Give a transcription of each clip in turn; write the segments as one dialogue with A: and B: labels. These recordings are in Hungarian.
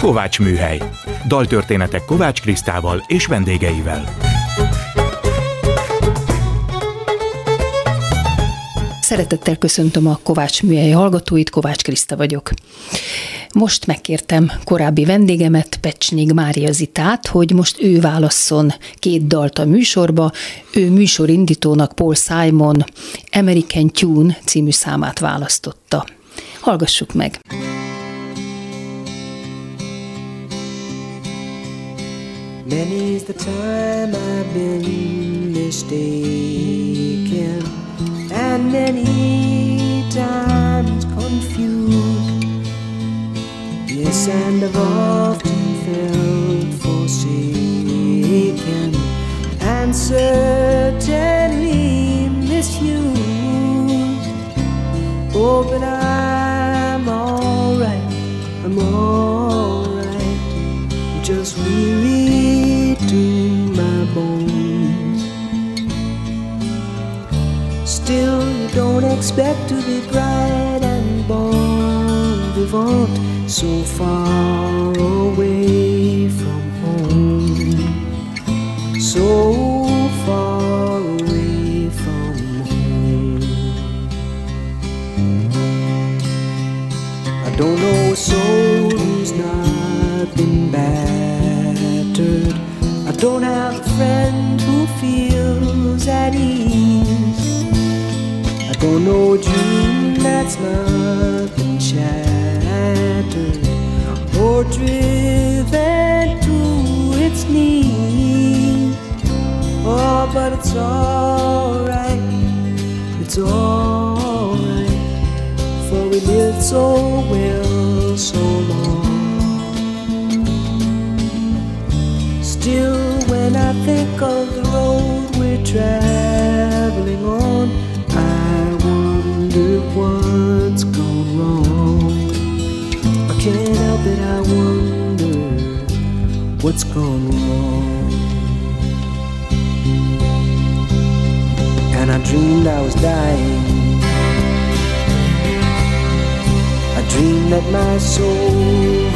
A: Kovács Műhely. Daltörténetek Kovács Krisztával és vendégeivel.
B: Szeretettel köszöntöm a Kovács Műhely hallgatóit, Kovács Kriszta vagyok. Most megkértem korábbi vendégemet, Pecsnyig Mária Zitát, hogy most ő válasszon két dalt a műsorba. Ő műsorindítónak Paul Simon American Tune című számát választotta. Hallgassuk meg! Many's the time I've been mistaken And many times confused. Yes, and I've often felt forsaken And certainly misused. Oh, but I'm alright, I'm alright Just weary expect to be bright and bon vivant So far away from home. So far away from home. I don't know a soul who's not been battered. I don't have a friend who feels at ease know a dream that's not been shattered Or driven to its knees Oh, but it's alright, it's alright. For we lived so well so long. Still, when I think of the road we're traveling what's gone wrong. I can't help it, I wonder what's gone wrong. And I dreamed I was dying. I dreamed that my soul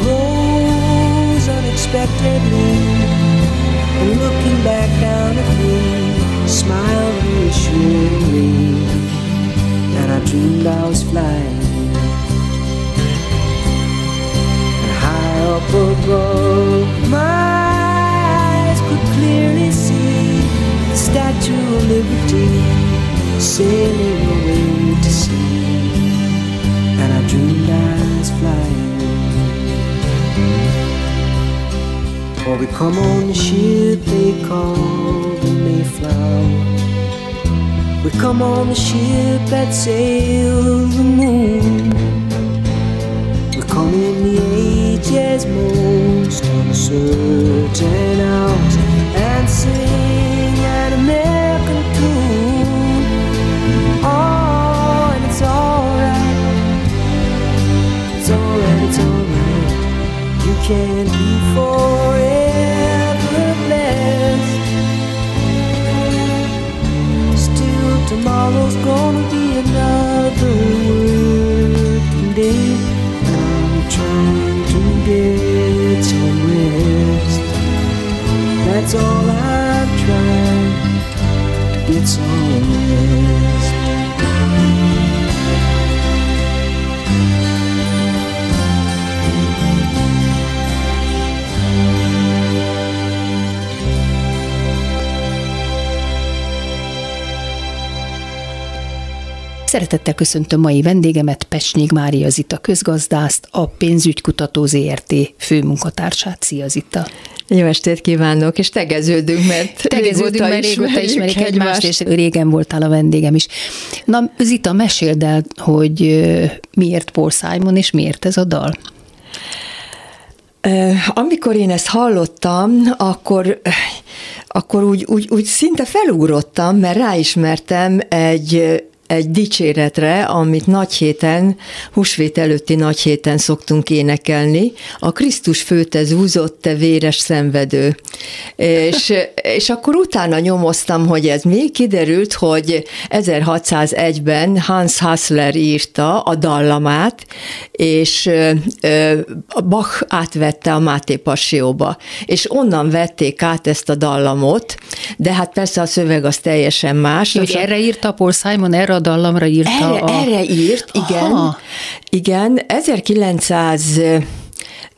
B: rose unexpectedly and looking back down at me, smiled reassuringly. And I dreamed I was flying, and high up above, my eyes could clearly see the Statue of Liberty sailing away to sea. And I dreamed I was flying. Or we come on the ship they call the Mayflower. We come on the ship that sails the moon. We come in the age's most uncertain hours and sing an American tune. Oh, and it's alright. It's alright, it's alright. You can all I tried. It's all I Szeretettel köszöntöm mai vendégemet, Pesnyig Mária Zita közgazdászt, a Pénzügykutató ZRT főmunkatársát. Szia Zita!
C: Jó estét kívánok, és tegeződünk, mert
B: tegeződünk, régóta, mert régóta ismerik egymást, és régen voltál a vendégem is. Na, Zita, meséld el, hogy miért Paul Simon, és miért ez a dal?
C: Amikor én ezt hallottam, akkor, akkor úgy, úgy, úgy szinte felugrottam, mert ráismertem egy egy dicséretre, amit nagy héten, húsvét előtti nagy héten szoktunk énekelni, a Krisztus főte zúzott, te véres szenvedő. És, és akkor utána nyomoztam, hogy ez mi, kiderült, hogy 1601-ben Hans Hassler írta a dallamát, és Bach átvette a Máté Passióba, és onnan vették át ezt a dallamot, de hát persze a szöveg az teljesen más.
D: Hogy erre írta Paul Simon, erre a dallamra írta?
C: Erre,
D: a...
C: erre írt, igen. Aha. Igen, 1900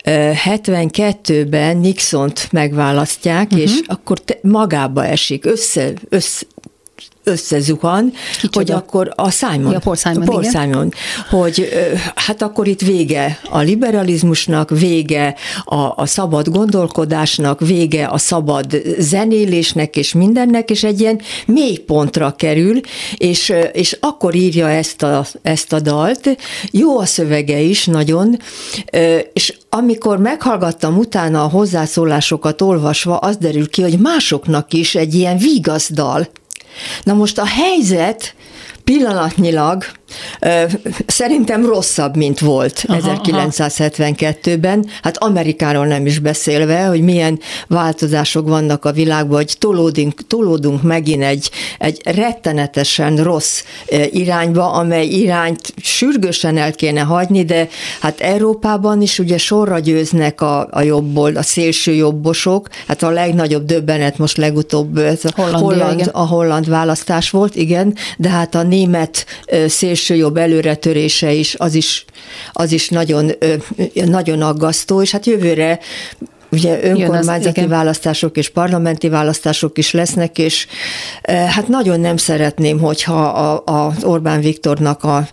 C: 72-ben Nixont megválasztják, uh-huh. és akkor te, magába esik, össze, össze, összezuhan, Kicsoda? hogy akkor a Simon,
D: ja, Paul Simon,
C: Paul Simon hogy hát akkor itt vége a liberalizmusnak, vége a, a szabad gondolkodásnak, vége a szabad zenélésnek és mindennek, és egy ilyen mély pontra kerül, és, és akkor írja ezt a, ezt a dalt. Jó a szövege is nagyon, és amikor meghallgattam utána a hozzászólásokat olvasva, az derül ki, hogy másoknak is egy ilyen vigazdal Na most a helyzet pillanatnyilag Szerintem rosszabb, mint volt aha, 1972-ben, hát Amerikáról nem is beszélve, hogy milyen változások vannak a világban, hogy tolódunk, tolódunk megint egy, egy rettenetesen rossz irányba, amely irányt sürgősen el kéne hagyni, de hát Európában is ugye sorra győznek a, a jobbból, a szélső jobbosok, hát a legnagyobb döbbenet most legutóbb ez a, holland, a holland választás volt, igen, de hát a német szélső jobb előretörése is, az is, az is nagyon, nagyon aggasztó, és hát jövőre Ugye önkormányzati az, választások és parlamenti választások is lesznek, és hát nagyon nem szeretném, hogyha a, a Orbán Viktornak a,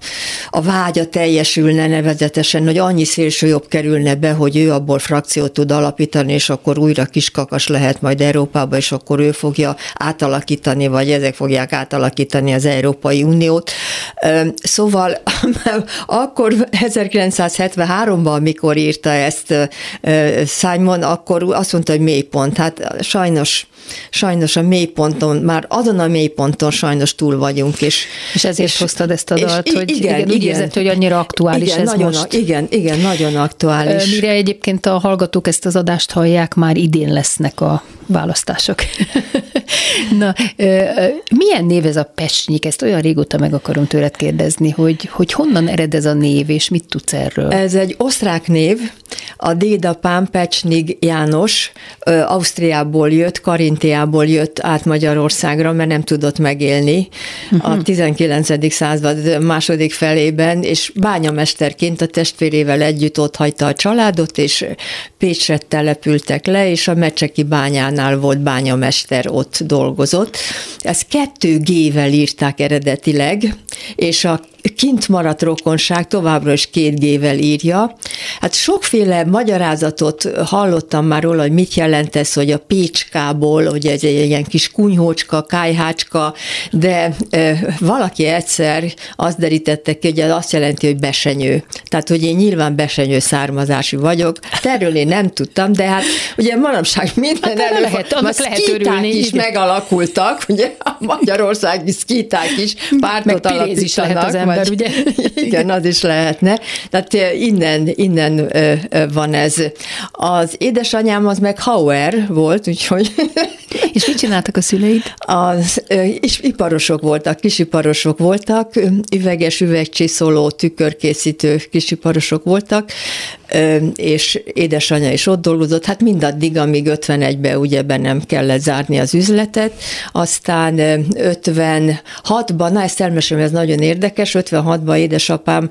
C: a vágya teljesülne nevezetesen, hogy annyi szélső jobb kerülne be, hogy ő abból frakciót tud alapítani, és akkor újra kiskakas lehet majd Európába, és akkor ő fogja átalakítani, vagy ezek fogják átalakítani az Európai Uniót. Szóval akkor 1973-ban, mikor írta ezt Simon, akkor azt mondta, hogy mélypont. Hát sajnos, sajnos a mélyponton, már azon a mélyponton sajnos túl vagyunk. És,
D: és ezért és, hoztad ezt a dalt, hogy igen, igen, úgy igen, érzed, hogy annyira aktuális
C: igen,
D: ez
C: nagyon,
D: most.
C: Igen, igen, nagyon aktuális.
D: Mire egyébként a hallgatók ezt az adást hallják, már idén lesznek a választások. Na, milyen név ez a Pecsnyik? Ezt olyan régóta meg akarom tőled kérdezni, hogy, hogy honnan ered ez a név, és mit tudsz erről?
C: Ez egy osztrák név, a dédapám Pecsnig János Ausztriából jött, Karintiából jött át Magyarországra, mert nem tudott megélni uh-huh. a 19. Mhm. század második felében, és bányamesterként a testvérével együtt ott hagyta a családot, és Pécsre települtek le, és a Mecseki bányánál volt bányamester, ott dolgozott. Ezt kettő G-vel írták eredetileg, és a kint maradt rokonság továbbra is két G-vel írja. Hát sokféle magyarázatot hallottam már róla, hogy mit jelent ez, hogy a Pécskából, hogy ez egy ilyen kis kunyhócska, kájhácska, de e, valaki egyszer azt derítette ki, hogy ez azt jelenti, hogy besenyő. Tehát, hogy én nyilván besenyő származású vagyok. Erről én nem tudtam, de hát ugye manapság minden hát, elő, lehet, annak lehet örülni. is igen. megalakultak, ugye a magyarországi szkíták is pártot alapítanak.
D: lehet az ember, vagy, ugye?
C: Igen, az is lehetne. Tehát innen, innen van ez. Az édesanyám az meg Hauer volt, úgyhogy...
D: És mit csináltak a szüleid?
C: Az, és iparosok voltak, kisiparosok voltak, üveges, üvegcsiszoló, tükörkészítő kisiparosok voltak, és édesanyja is ott dolgozott, hát mindaddig, amíg 51-ben ugye nem kellett zárni az üzletet, aztán 56-ban, na ezt elmesélem, ez nagyon érdekes, 56-ban édesapám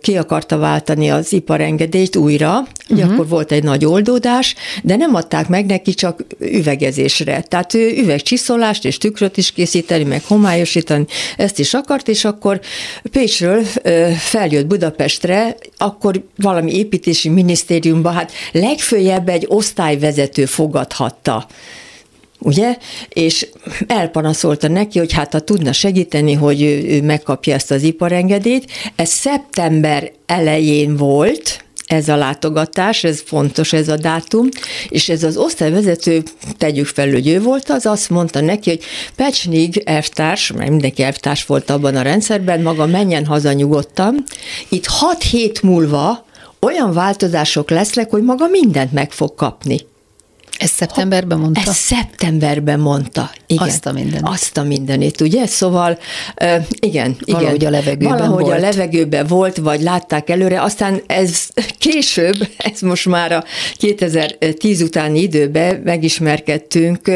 C: ki akarta váltani az iparengedélyt újra, ugye uh-huh. akkor volt egy nagy oldódás, de nem adták meg neki csak üvegezésre. Tehát ő üvegcsiszolást és tükröt is készíteni, meg homályosítani, ezt is akart, és akkor Pécsről feljött Budapestre, akkor valami építési minisztériumban, hát legfőjebb egy osztályvezető fogadhatta ugye? És elpanaszolta neki, hogy hát ha tudna segíteni, hogy ő, ő megkapja ezt az iparengedélyt. Ez szeptember elején volt, ez a látogatás, ez fontos ez a dátum, és ez az osztályvezető, tegyük fel, hogy ő volt az, azt mondta neki, hogy Pecsnig elvtárs, mert mindenki elvtárs volt abban a rendszerben, maga menjen haza nyugodtan, itt hat hét múlva olyan változások lesznek, hogy maga mindent meg fog kapni.
D: Ez szeptemberben mondta?
C: Ez szeptemberben mondta. Igen.
D: Azt a mindenit.
C: Azt a mindenit, ugye? Szóval uh, igen, igen.
D: Valahogy a levegőben
C: Valahogy
D: volt.
C: a levegőben volt, vagy látták előre. Aztán ez később, ez most már a 2010 utáni időben megismerkedtünk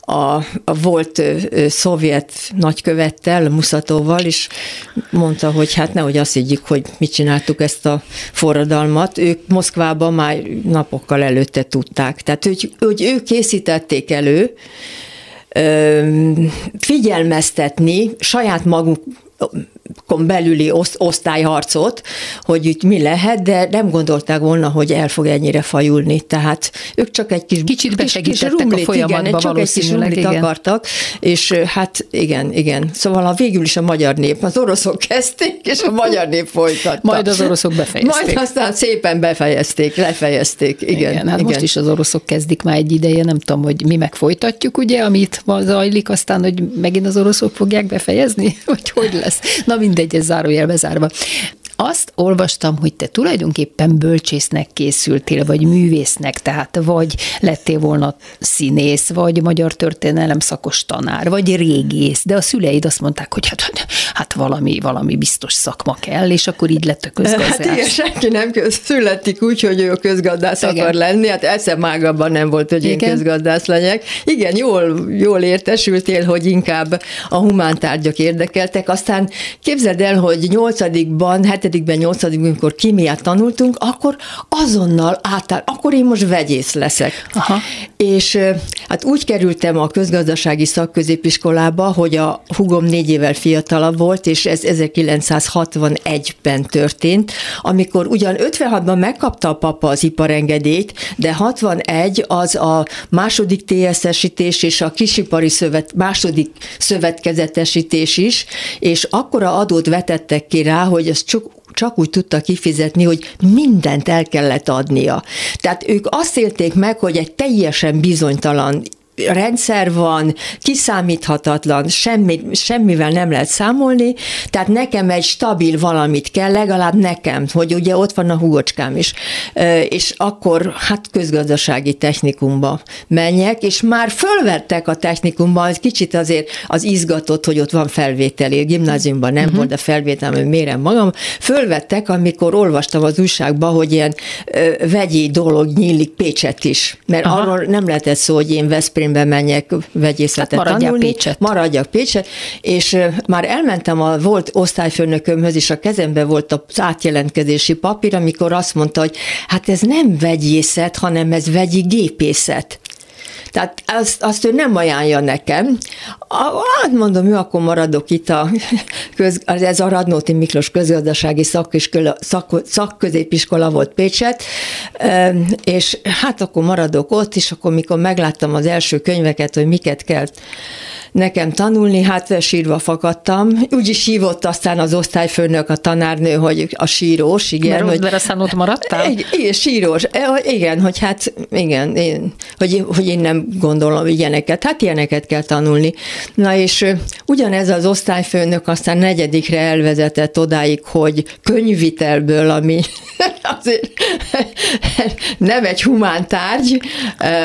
C: a, a volt szovjet nagykövettel, Muszatóval, és mondta, hogy hát nehogy azt higgyük, hogy mit csináltuk ezt a forradalmat. Ők Moszkvában már napokkal előtte tudták. Tehát, hogy hogy ők készítették elő, figyelmeztetni saját maguk belüli osztályharcot, hogy itt mi lehet, de nem gondolták volna, hogy el fog ennyire fajulni. Tehát ők csak egy kis,
D: Kicsit
C: kis,
D: kis rumlit, a folyamatba
C: igen, csak egy kis rumlit igen. akartak, és hát igen, igen. Szóval a végül is a magyar nép, az oroszok kezdték, és a magyar nép folytatta.
D: Majd az oroszok befejezték.
C: Majd aztán szépen befejezték, lefejezték, igen. igen
D: hát
C: igen.
D: most is az oroszok kezdik már egy ideje, nem tudom, hogy mi megfolytatjuk, ugye, amit zajlik, aztán, hogy megint az oroszok fogják befejezni, vagy hogy lesz. Na mindegy, ez zárójelbe zárva. Azt olvastam, hogy te tulajdonképpen bölcsésznek készültél, vagy művésznek, tehát vagy lettél volna színész, vagy magyar történelem szakos tanár, vagy régész, de a szüleid azt mondták, hogy hát, hát valami, valami biztos szakma kell, és akkor így lett a közgazdász.
C: Hát igen, senki nem születik úgy, hogy ő közgazdász igen. akar lenni, hát eszem nem volt, hogy igen. én közgazdász legyek. Igen, jól, jól értesültél, hogy inkább a humántárgyak érdekeltek, aztán képzeld el, hogy nyolcadikban, hetedikben, nyolcadikban, amikor kémiát tanultunk, akkor azonnal átáll, akkor én most vegyész leszek. Aha. És hát úgy kerültem a közgazdasági szakközépiskolába, hogy a hugom négy évvel fiatalabb volt, és ez 1961-ben történt, amikor ugyan 56-ban megkapta a papa az iparengedélyt, de 61 az a második TSZ-esítés és a kisipari szövet, második szövetkezetesítés is, és akkora adót vetettek ki rá, hogy ez csak csak úgy tudta kifizetni, hogy mindent el kellett adnia. Tehát ők azt élték meg, hogy egy teljesen bizonytalan rendszer van, kiszámíthatatlan, semmi, semmivel nem lehet számolni, tehát nekem egy stabil valamit kell, legalább nekem, hogy ugye ott van a hugocskám is, és akkor hát közgazdasági technikumba menjek, és már fölvettek a technikumban, egy kicsit azért az izgatott, hogy ott van felvételi, gimnáziumban nem uh-huh. volt a felvétel, hogy mérem magam, fölvettek, amikor olvastam az újságban, hogy ilyen vegyi dolog nyílik Pécset is, mert Aha. arról nem lehetett szó, hogy én Veszprém Berlinbe menjek vegyészetet hát tanulni. Pécset. Maradjak Pécset. És már elmentem a volt osztályfőnökömhöz, és a kezembe volt az átjelentkezési papír, amikor azt mondta, hogy hát ez nem vegyészet, hanem ez vegyi gépészet. Tehát azt, azt ő nem ajánlja nekem. Hát mondom, jó, akkor maradok itt a köz, ez a Radnóti Miklós közgazdasági szakiskola, szak, szakközépiskola volt Pécset, és hát akkor maradok ott, és akkor mikor megláttam az első könyveket, hogy miket kell nekem tanulni, hát sírva fakadtam. Úgy is hívott aztán az osztályfőnök, a tanárnő, hogy a sírós, igen.
D: Mert,
C: hogy,
D: mert aztán ott maradtál?
C: Igen, sírós. E, igen, hogy hát igen, én, hogy, hogy én nem gondolom ilyeneket. Hát ilyeneket kell tanulni. Na és ugyanez az osztályfőnök aztán negyedikre elvezetett odáig, hogy könyvitelből, ami azért nem egy humán tárgy,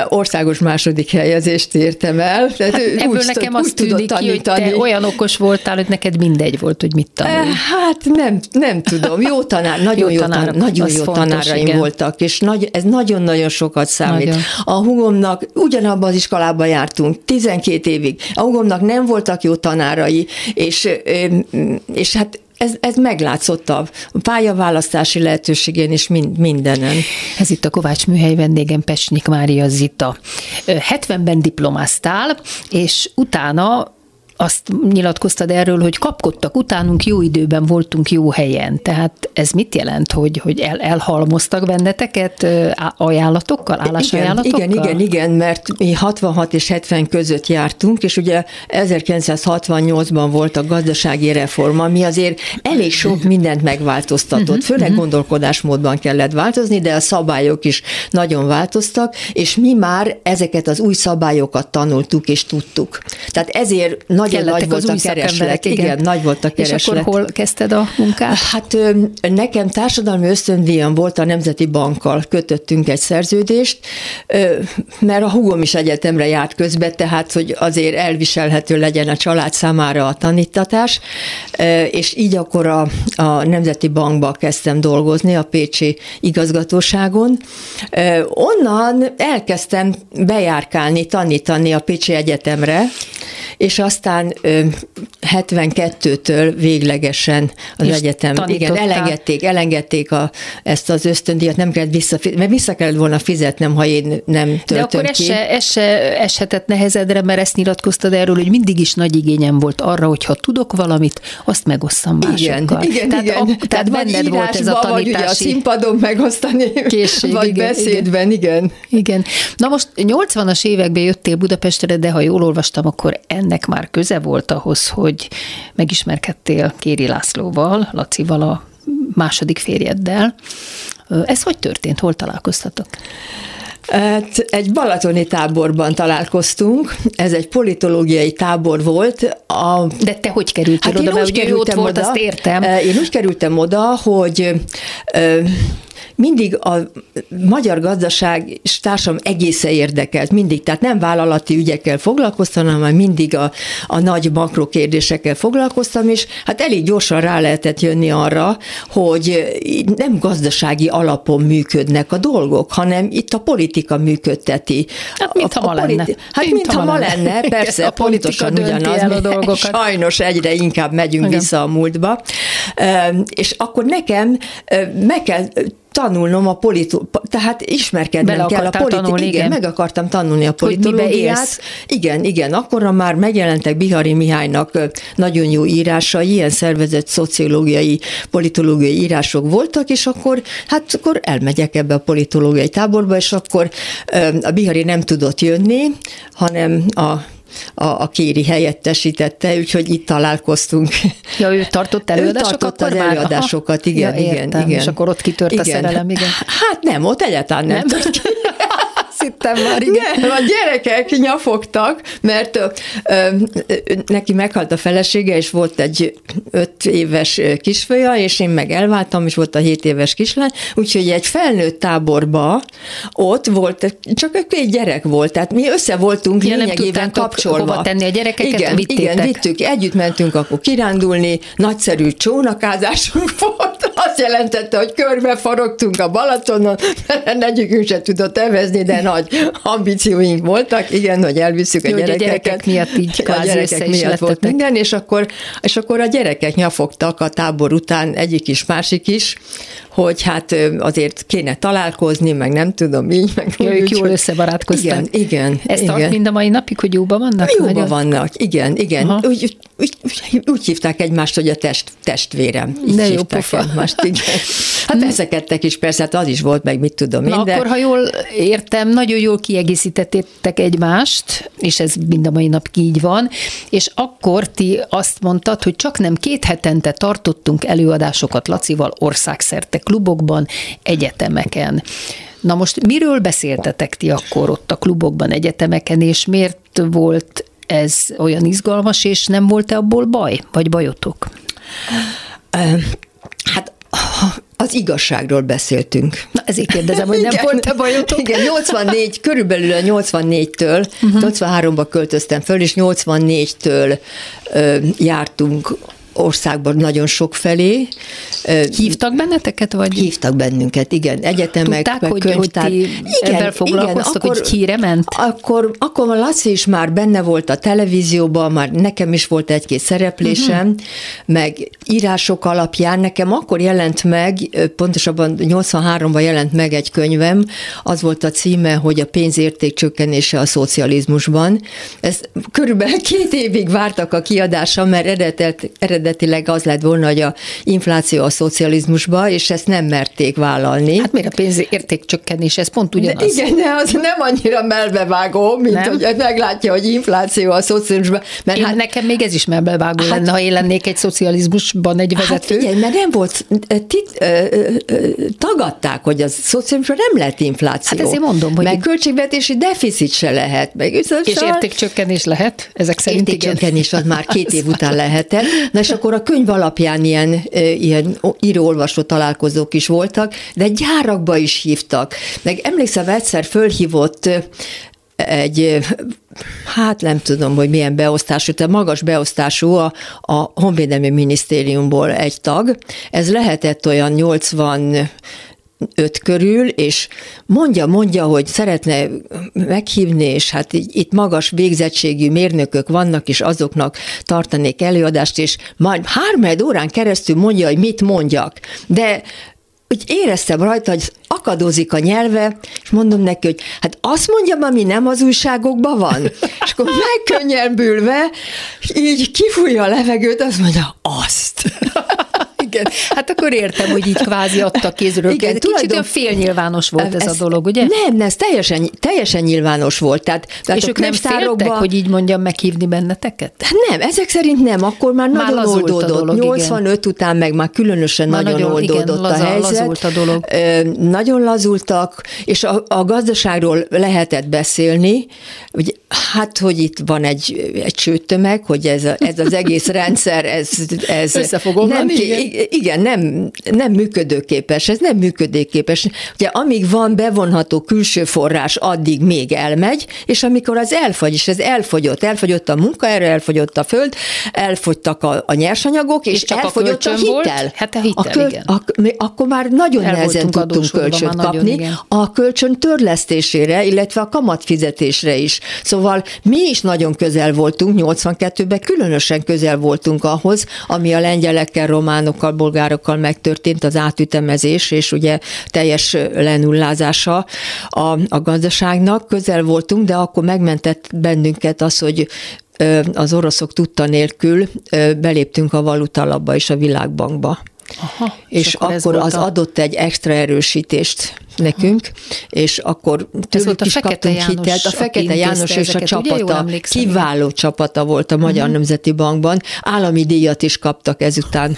C: országos második helyezést értem el.
D: Tehát hát ebből nekem úgy azt tűnik ki, hogy te olyan okos voltál, hogy neked mindegy volt, hogy mit tanulj.
C: Hát nem, nem tudom. Jó tanár, nagyon jó, tanár, tanár, nagyon jó fontos, tanáraim igen. voltak, és nagy, ez nagyon-nagyon sokat számít. Nagyon. A hugomnak, ugyanabban az iskolában jártunk, 12 évig. A hugomnak nem voltak jó tanárai, és, és hát ez, ez meglátszott a pályaválasztási lehetőségén és mind, mindenen.
D: Ez itt a Kovács műhely vendégem Pesnyik Mária Zita. 70-ben diplomáztál, és utána azt nyilatkoztad erről, hogy kapkodtak utánunk, jó időben voltunk jó helyen. Tehát ez mit jelent, hogy, hogy el, elhalmoztak benneteket ajánlatokkal, állásajánlatokkal?
C: Igen, igen, igen, mert mi 66 és 70 között jártunk, és ugye 1968-ban volt a gazdasági reform, ami azért elég sok mindent megváltoztatott, uh-huh, főleg uh-huh. gondolkodásmódban kellett változni, de a szabályok is nagyon változtak, és mi már ezeket az új szabályokat tanultuk és tudtuk. Tehát ezért nagyon nagy volt a kereslet. Igen. igen, nagy volt a kereslet.
D: És akkor hol kezdted a munkát?
C: Hát nekem társadalmi ösztöndíjam volt a Nemzeti Bankkal, kötöttünk egy szerződést, mert a húgom is egyetemre járt közben, tehát hogy azért elviselhető legyen a család számára a tanítatás, és így akkor a, a Nemzeti Bankba kezdtem dolgozni, a Pécsi igazgatóságon. Onnan elkezdtem bejárkálni, tanítani a Pécsi Egyetemre, és aztán 72-től véglegesen az és egyetem, igen, elengedték, elengedték a, ezt az ösztöndíjat, nem kellett visszafizetni, mert vissza kellett volna fizetnem, ha én nem töltöm
D: De akkor
C: ki.
D: ez se, ez se eshetett nehezedre, mert ezt nyilatkoztad erről, hogy mindig is nagy igényem volt arra, hogy ha tudok valamit, azt megosztam másokkal.
C: Igen, igen, tehát, igen. A,
D: tehát, tehát benned volt ez a tanítási... Vagy ugye a
C: színpadon megosztani, készség, vagy igen, beszédben, igen.
D: Igen. Na most 80-as években jöttél Budapestre, de ha jól olvastam, akkor ennek már köze volt ahhoz, hogy megismerkedtél Kéri Lászlóval, Lacival, a második férjeddel. Ez hogy történt? Hol találkoztatok?
C: Hát egy balatoni táborban találkoztunk, ez egy politológiai tábor volt.
D: A... De te hogy kerültél hát oda? Mert ugye ott volt, oda, azt értem.
C: Én úgy kerültem oda, hogy mindig a magyar gazdaság és társadalom egészen érdekelt, mindig, tehát nem vállalati ügyekkel foglalkoztam, hanem mindig a, a nagy makrokérdésekkel foglalkoztam, és hát elég gyorsan rá lehetett jönni arra, hogy nem gazdasági alapon működnek a dolgok, hanem itt a politika működteti.
D: Hát mintha ma politi- lenne.
C: Hát mintha ma lenne, persze, a pontosan ugyanaz. El a dolgokat. Sajnos egyre inkább megyünk Igen. vissza a múltba. És akkor nekem meg kell tanulnom a politó, tehát ismerkednem Bele kell a politikát. Igen, igen, meg akartam tanulni a politológiát. Igen, igen, akkorra már megjelentek Bihari Mihálynak nagyon jó írásai, ilyen szervezett szociológiai, politológiai írások voltak, és akkor, hát akkor elmegyek ebbe a politológiai táborba, és akkor a Bihari nem tudott jönni, hanem a a, a Kéri helyettesítette, úgyhogy itt találkoztunk.
D: Ja, ő tartott előadásokat?
C: Ő tartott az előadásokat, igen, ja, igen, igen.
D: És akkor ott kitört igen. a szerelem, igen.
C: Hát nem, ott egyáltalán nem, nem. tört ki
D: hittem már, igen.
C: Nem, a gyerekek nyafogtak, mert ö, ö, neki meghalt a felesége, és volt egy öt éves kisfőja, és én meg elváltam, és volt a hét éves kislány, úgyhogy egy felnőtt táborba ott volt, csak egy gyerek volt, tehát mi össze voltunk ja, lényegében kapcsolva.
D: hova tenni a gyerekeket,
C: igen, igen, vittük, együtt mentünk akkor kirándulni, nagyszerű csónakázásunk volt, azt jelentette, hogy körbe forogtunk a Balatonon, mert egyikünk se tudott evezni, de nagy ambícióink voltak, igen, hogy elviszük a Jó, gyerekeket.
D: A gyerekek miatt így a gyerekek miatt
C: volt minden, és akkor, és akkor a gyerekek nyafogtak a tábor után, egyik is, másik is, hogy hát azért kéne találkozni, meg nem tudom, így, meg
D: ja, úgy, ők jól összebarátkoztak.
C: Igen, igen.
D: Ez
C: igen.
D: tart mind a mai napig, hogy jóban vannak?
C: Jóban nagyon? vannak, igen, igen. Úgy, úgy, úgy, úgy hívták egymást, hogy a test, testvérem. Így
D: De jó pofa.
C: Egymást, igen. Hát veszekedtek is, persze, hát az is volt, meg mit tudom
D: én. Na de... akkor, ha jól értem, nagyon jól kiegészítettétek egymást, és ez mind a mai nap így van, és akkor ti azt mondtad, hogy csak nem két hetente tartottunk előadásokat Lacival országszerte klubokban, egyetemeken. Na most miről beszéltetek ti akkor ott a klubokban, egyetemeken, és miért volt ez olyan izgalmas, és nem volt-e abból baj, vagy bajotok?
C: Hát az igazságról beszéltünk.
D: Na ezért kérdezem, hogy nem igen, volt-e bajotok?
C: Igen, 84, körülbelül a 84-től, uh-huh. 83-ba költöztem föl, és 84-től ö, jártunk országban nagyon sok felé.
D: Hívtak benneteket, vagy?
C: Hívtak bennünket, igen. Egyetemek,
D: Tudták, meg hogy, könyvtár. hogy ti igen, ebben foglalkoztok, igen, akkor, híre ment?
C: Akkor, akkor Laci is már benne volt a televízióban, már nekem is volt egy-két szereplésem, uh-huh. meg írások alapján nekem akkor jelent meg, pontosabban 83-ban jelent meg egy könyvem, az volt a címe, hogy a pénzérték csökkenése a szocializmusban. Ez körülbelül két évig vártak a kiadása, mert eredet, eredetileg az lett volna, hogy a infláció a szocializmusba, és ezt nem merték vállalni.
D: Hát miért a pénzérték csökkenés, ez pont ugyanaz.
C: De igen, de az nem annyira melbevágó, mint nem? hogy meglátja, hogy infláció a szocializmusban.
D: Mert én, hát, nekem még ez is melbevágó hát, lenne, ha én lennék egy szocializmusban egy hát vezető.
C: Hát igen, mert nem volt, tit, ö, ö, ö, tagadták, hogy a szocializmusban nem lehet infláció.
D: Hát ezért mondom, hogy...
C: Meg költségvetési deficit se lehet. Meg,
D: és értékcsökkenés lehet? Ezek szerint
C: Értékcsökkenés az már két év után lehetett. Na és akkor a könyv alapján ilyen, ilyen író-olvasó találkozók is voltak, de gyárakba is hívtak. Meg emlékszem, egyszer fölhívott egy, hát nem tudom, hogy milyen beosztású, tehát magas beosztású a, a Honvédelmi Minisztériumból egy tag. Ez lehetett olyan 80 öt körül, és mondja, mondja, hogy szeretne meghívni, és hát itt magas végzettségű mérnökök vannak, és azoknak tartanék előadást, és majd három órán keresztül mondja, hogy mit mondjak. De úgy éreztem rajta, hogy akadozik a nyelve, és mondom neki, hogy hát azt mondjam, ami nem az újságokban van. És akkor megkönnyebbülve, így kifújja a levegőt, azt mondja, azt
D: igen. Hát akkor értem, hogy így kvázi adta kézről. Igen, Kicsit tulajdon... olyan félnyilvános volt ez, ez, a dolog, ugye?
C: Nem, ez teljesen, teljesen nyilvános volt. Tehát,
D: tehát és ők nem féltek, hogy így mondjam, meghívni benneteket?
C: Hát nem, ezek szerint nem, akkor már, már nagyon oldódott. Dolog, 85 igen. után meg már különösen már nagyon, nagyon oldódott igen, laza, a helyzet. Lazult a dolog. Nagyon lazultak, és a, a gazdaságról lehetett beszélni, hogy hát, hogy itt van egy, egy csőtömeg, hogy ez, a, ez az egész rendszer, ez, ez
D: nem,
C: igen igen, nem, nem működőképes, ez nem működőképes. Ugye amíg van bevonható külső forrás, addig még elmegy, és amikor az elfogy, és ez elfogyott, elfogyott a munkaerő, elfogyott a föld, elfogytak a, a nyersanyagok, és, és csak elfogyott a, a hitel. Volt?
D: Hát a hitel,
C: a köl,
D: igen.
C: A, akkor már nagyon El nehezen tudtunk kölcsönt kapni, nagyon, a kölcsön törlesztésére, illetve a kamatfizetésre is. Szóval mi is nagyon közel voltunk, 82-ben különösen közel voltunk ahhoz, ami a lengyelekkel, románokkal, bolgárokkal megtörtént az átütemezés, és ugye teljes lenullázása a, a gazdaságnak. Közel voltunk, de akkor megmentett bennünket az, hogy az oroszok tudta nélkül beléptünk a valutalapba és a világbankba. Aha, és, és akkor, akkor az a... adott egy extra erősítést nekünk, Aha. és akkor tőlük is kaptunk János, hitelt. A Fekete János és a csapata, kiváló csapata volt a Magyar uh-huh. Nemzeti Bankban, állami díjat is kaptak ezután.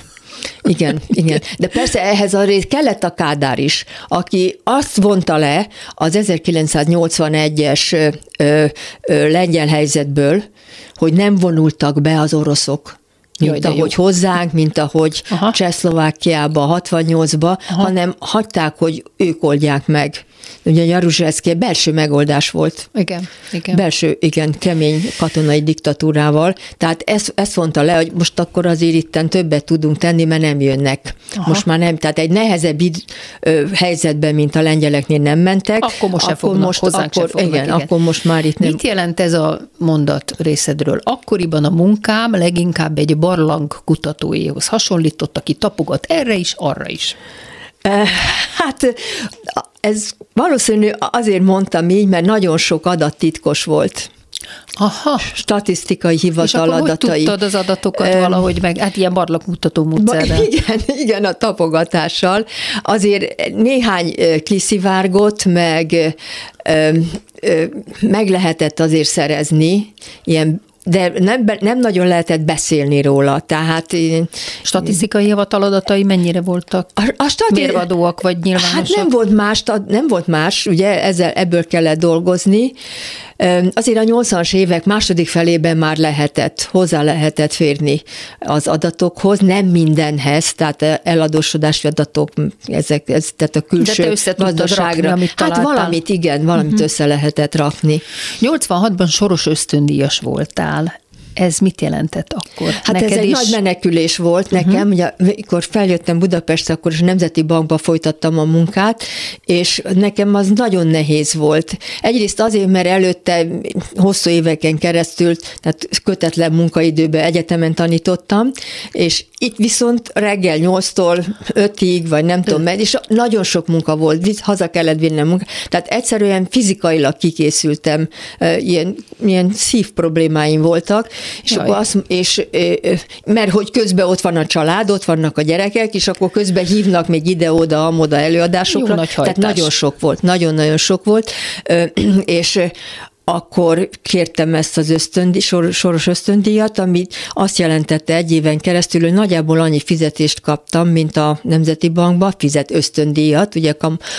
C: Igen, igen. De persze ehhez a rész kellett a Kádár is, aki azt vonta le az 1981-es ö, ö, lengyel helyzetből, hogy nem vonultak be az oroszok mint Jaj, ahogy jó. hozzánk, mint ahogy Aha. Csehszlovákiába, 68-ba, hanem hagyták, hogy ők oldják meg Ugye Jaruzselszki belső megoldás volt.
D: Igen, igen.
C: Belső, igen, kemény katonai diktatúrával. Tehát ezt, ezt mondta le, hogy most akkor azért itten többet tudunk tenni, mert nem jönnek. Aha. Most már nem. Tehát egy nehezebb id, ö, helyzetben, mint a lengyeleknél nem mentek.
D: Akkor most akkor fognak, most,
C: akkor,
D: fognak, igen,
C: igen, akkor most már itt nem.
D: Mit jelent ez a mondat részedről? Akkoriban a munkám leginkább egy barlang kutatóéhoz hasonlított, aki tapogat erre is, arra is.
C: Hát ez valószínű azért mondtam így, mert nagyon sok adat titkos volt.
D: Aha.
C: Statisztikai hivatal És akkor adatai.
D: tudtad az adatokat um, valahogy meg? Hát ilyen barlakmutató módszerrel.
C: Igen, igen, a tapogatással. Azért néhány kiszivárgott, meg meg lehetett azért szerezni ilyen de nem, nem nagyon lehetett beszélni róla, tehát...
D: Statisztikai hivatal adatai mennyire voltak a, a stati... mérvadóak, vagy nyilvánosak?
C: Hát nem volt más, nem volt más, ugye ezzel, ebből kellett dolgozni, Azért a 80-as évek második felében már lehetett, hozzá lehetett férni az adatokhoz, nem mindenhez, tehát eladósodási adatok, ezek, ez, tehát a külső
D: De gazdaságra. Rakni, amit
C: hát valamit, igen, valamit uh-huh. össze lehetett rakni.
D: 86-ban soros ösztöndíjas voltál.
E: Ez mit jelentett akkor?
C: Hát Neked ez egy is? nagy menekülés volt nekem, uh-huh. ugye, amikor feljöttem Budapestre, akkor is Nemzeti Bankba folytattam a munkát, és nekem az nagyon nehéz volt. Egyrészt azért, mert előtte hosszú éveken keresztül, tehát kötetlen munkaidőben egyetemen tanítottam, és itt viszont reggel 8-tól 5-ig, vagy nem tudom, mert és nagyon sok munka volt, haza kellett vinnem munka. Tehát egyszerűen fizikailag kikészültem, ilyen, ilyen szív problémáim voltak, és Jaj. akkor azt, és, mert hogy közben ott van a család, ott vannak a gyerekek, és akkor közben hívnak még ide-oda, amoda előadásokra. Jó, nagy Tehát nagyon sok volt, nagyon-nagyon sok volt, és akkor kértem ezt az ösztöndi, sor, soros ösztöndíjat, amit azt jelentette egy éven keresztül, hogy nagyjából annyi fizetést kaptam, mint a Nemzeti Bankban, fizet ösztöndíjat, ugye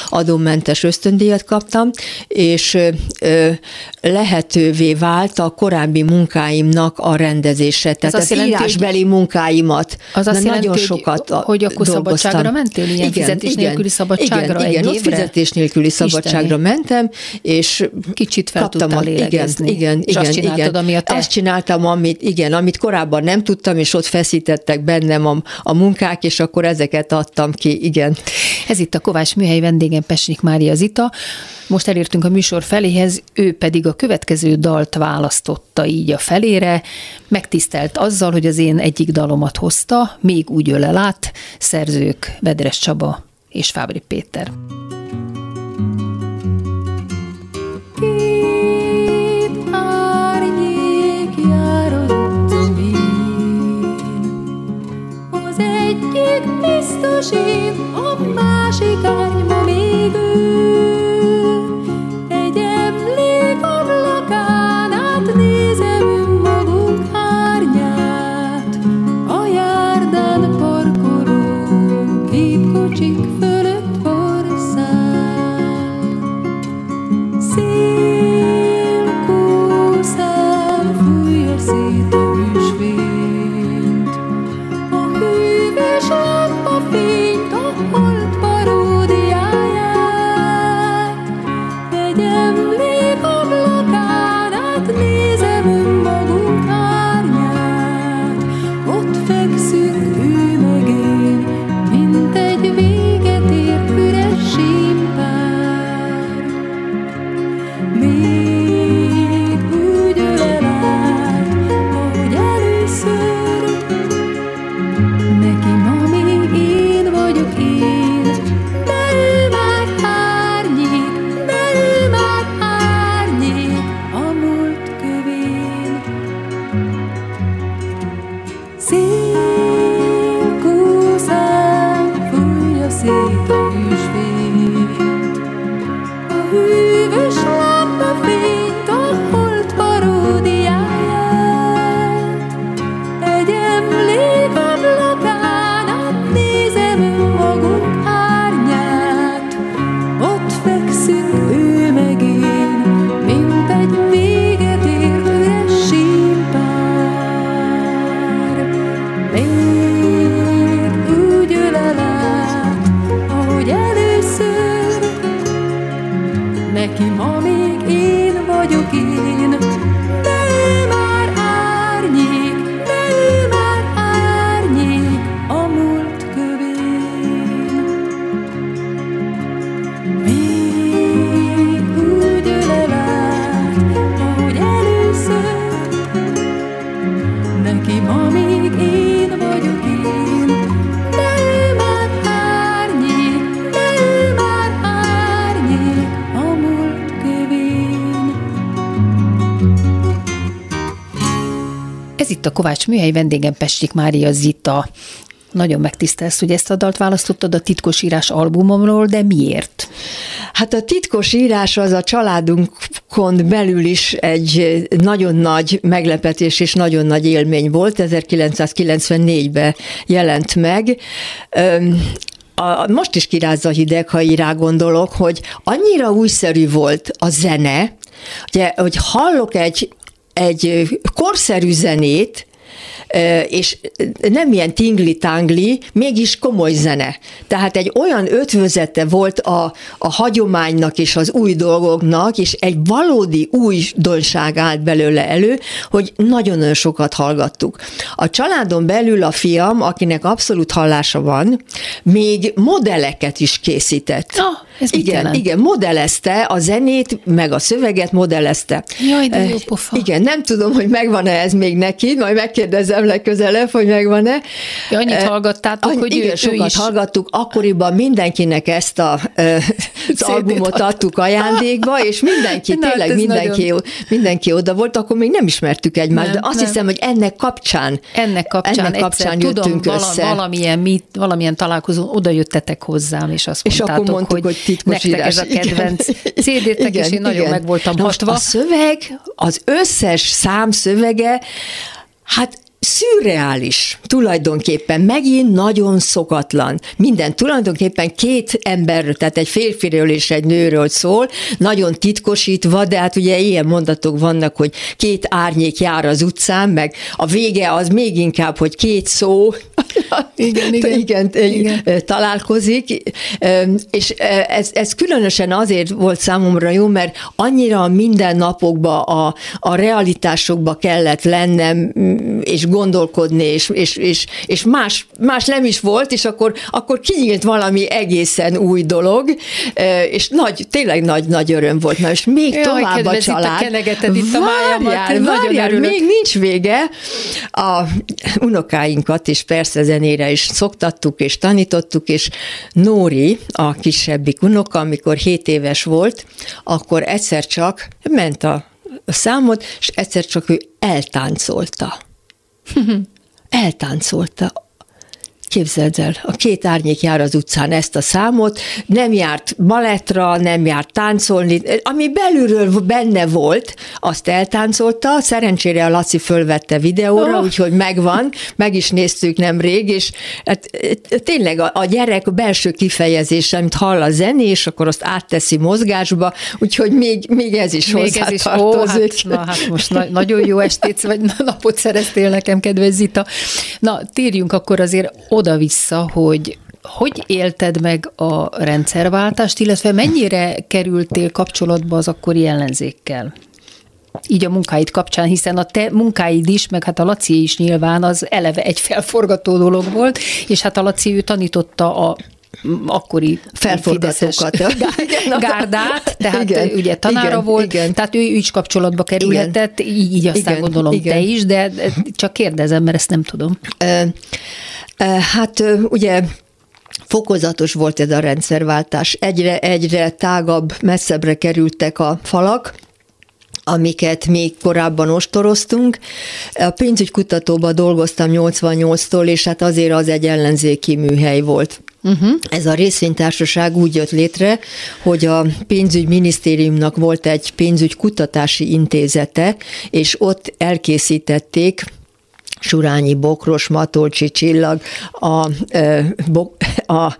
C: adómentes ösztöndíjat kaptam, és ö, lehetővé vált a korábbi munkáimnak a rendezése. Tehát az, az jelenti, írásbeli munkáimat.
E: Az azt jelenti, nagyon sokat hogy, hogy akkor dolgoztam. szabadságra mentél, ilyen igen, fizetés igen, nélküli szabadságra igen, egy igen, évre?
C: fizetés nélküli szabadságra Isteni. mentem, és
E: Kicsit fel kaptam lélegezni.
C: Igen, igen, és igen, azt csináltad, igen. ami a te... Azt csináltam, amit, igen, amit korábban nem tudtam, és ott feszítettek bennem a, a munkák, és akkor ezeket adtam ki, igen.
E: Ez itt a Kovács műhely vendégem Pesnik Mária Zita. Most elértünk a műsor feléhez, ő pedig a következő dalt választotta így a felére, megtisztelt azzal, hogy az én egyik dalomat hozta, még úgy ölel át, szerzők Vedres Csaba és Fábri Péter.
D: Biztos én, a másik árnyma még ő.
E: Kovács műhely vendégem Pestik Mária Zita. Nagyon megtisztelsz, hogy ezt a dalt választottad a titkos írás albumomról, de miért?
C: Hát a titkos írás az a családunkon belül is egy nagyon nagy meglepetés és nagyon nagy élmény volt. 1994-ben jelent meg. A, most is kirázza a hideg, ha így gondolok, hogy annyira újszerű volt a zene, ugye, hogy hallok egy, egy korszerű zenét, és nem ilyen tingli-tangli, mégis komoly zene. Tehát egy olyan ötvözete volt a, a hagyománynak és az új dolgoknak, és egy valódi újdonság állt belőle elő, hogy nagyon-nagyon sokat hallgattuk. A családon belül a fiam, akinek abszolút hallása van, még modelleket is készített.
D: Ah, ez
C: igen, igen, modellezte a zenét, meg a szöveget modellezte.
D: Jaj, de jó
C: Eh,
D: pofa.
C: Igen, nem tudom, hogy megvan-e ez még neki, majd megkérdezem legközelebb, hogy megvan-e.
D: Ja, annyit
C: Eh,
D: hallgattátok,
C: annyi-
D: hogy ő-
C: igen,
D: ő
C: sokat
D: is-
C: hallgattuk, akkoriban mindenkinek ezt a, ö, az albumot adtuk ajándékba, és mindenki,
D: Na, hát
C: tényleg mindenki,
D: nagyon-
C: mindenki oda volt, akkor még nem ismertük egymást,
D: Nem,
C: de azt
D: nem.
C: hiszem, hogy ennek kapcsán,
D: Ennek kapcsán,
C: ennek kapcsán
D: egyszer, tudom,
C: jöttünk
D: vala,
C: össze.
D: valamilyen, mit, valamilyen találkozón oda jöttetek hozzám, és azt
C: És
D: mondtátok,
C: akkor mondtuk, hogy, titkos
D: nektek
C: írás.
D: ez a kedvenc CD-tek, és én nagyon meg voltam
C: Na
D: hatva.
C: A szöveg, az összes szám szövege, hát szürreális tulajdonképpen, megint nagyon szokatlan. Minden tulajdonképpen két emberről, tehát egy férfiről és egy nőről szól, nagyon titkosítva, de hát ugye ilyen mondatok vannak, hogy két árnyék jár az utcán, meg a vége az még inkább, hogy két szó
D: Igen, igen.
C: igen,
D: Igen.
C: találkozik, és ez, ez különösen azért volt számomra jó, mert annyira a mindennapokba, a, a realitásokba kellett lennem, mm, és gondolkodni, és, és, és, és más, más nem is volt, és akkor, akkor kinyílt valami egészen új dolog, és nagy, tényleg nagy-nagy öröm volt, mert most még
D: Jaj,
C: tovább a
D: kedves, itt a
C: család.
D: itt a májamat,
C: Várjál, várjál, még nincs vége. A unokáinkat is persze zenére is szoktattuk és tanítottuk, és Nóri, a kisebbik unoka, amikor 7 éves volt, akkor egyszer csak ment a számot, és egyszer csak ő eltáncolta. Eltáncolta. Képzeld el, a két árnyék jár az utcán ezt a számot, nem járt balettra, nem járt táncolni, ami belülről benne volt, azt eltáncolta, szerencsére a Laci fölvette videóra,
D: Oh.
C: úgyhogy megvan, meg is néztük nemrég, és hát, eh, tényleg a, a gyerek a belső kifejezés, amit hall a zené, és akkor azt átteszi mozgásba, úgyhogy még, még ez is
D: Még ez is, ó, hát,
C: hozzátartozik.
D: na, hát most na, nagyon jó estét, vagy napot szereztél nekem, kedves Zita. Na, térjünk akkor azért oda-vissza, hogy hogy élted meg a rendszerváltást, illetve mennyire kerültél kapcsolatba az akkori ellenzékkel? Így a munkáid kapcsán, hiszen a te munkáid is, meg hát a Laci is nyilván az eleve egy felforgató dolog volt, és hát a Laci ő tanította a akkori
C: Felforgatókat.
D: gárdát, tehát
C: Igen,
D: ugye tanára
C: igen,
D: volt,
C: igen.
D: tehát ő is kapcsolatba kerülhetett, így, így aztán
C: Igen,
D: gondolom
C: igen.
D: te is, de csak kérdezem, mert ezt nem tudom.
C: Ö, ö, Hát ugye fokozatos volt ez a rendszerváltás. Egyre, egyre tágabb, messzebbre kerültek a falak, amiket még korábban ostoroztunk. A pénzügykutatóban dolgoztam 88-tól, és hát azért az egy ellenzéki műhely volt. Uh-huh. Ez a részvénytársaság úgy jött létre, hogy a pénzügyminisztériumnak volt egy pénzügykutatási intézete, és ott elkészítették Surányi Bokros, Matolcsi Csillag, a, a, a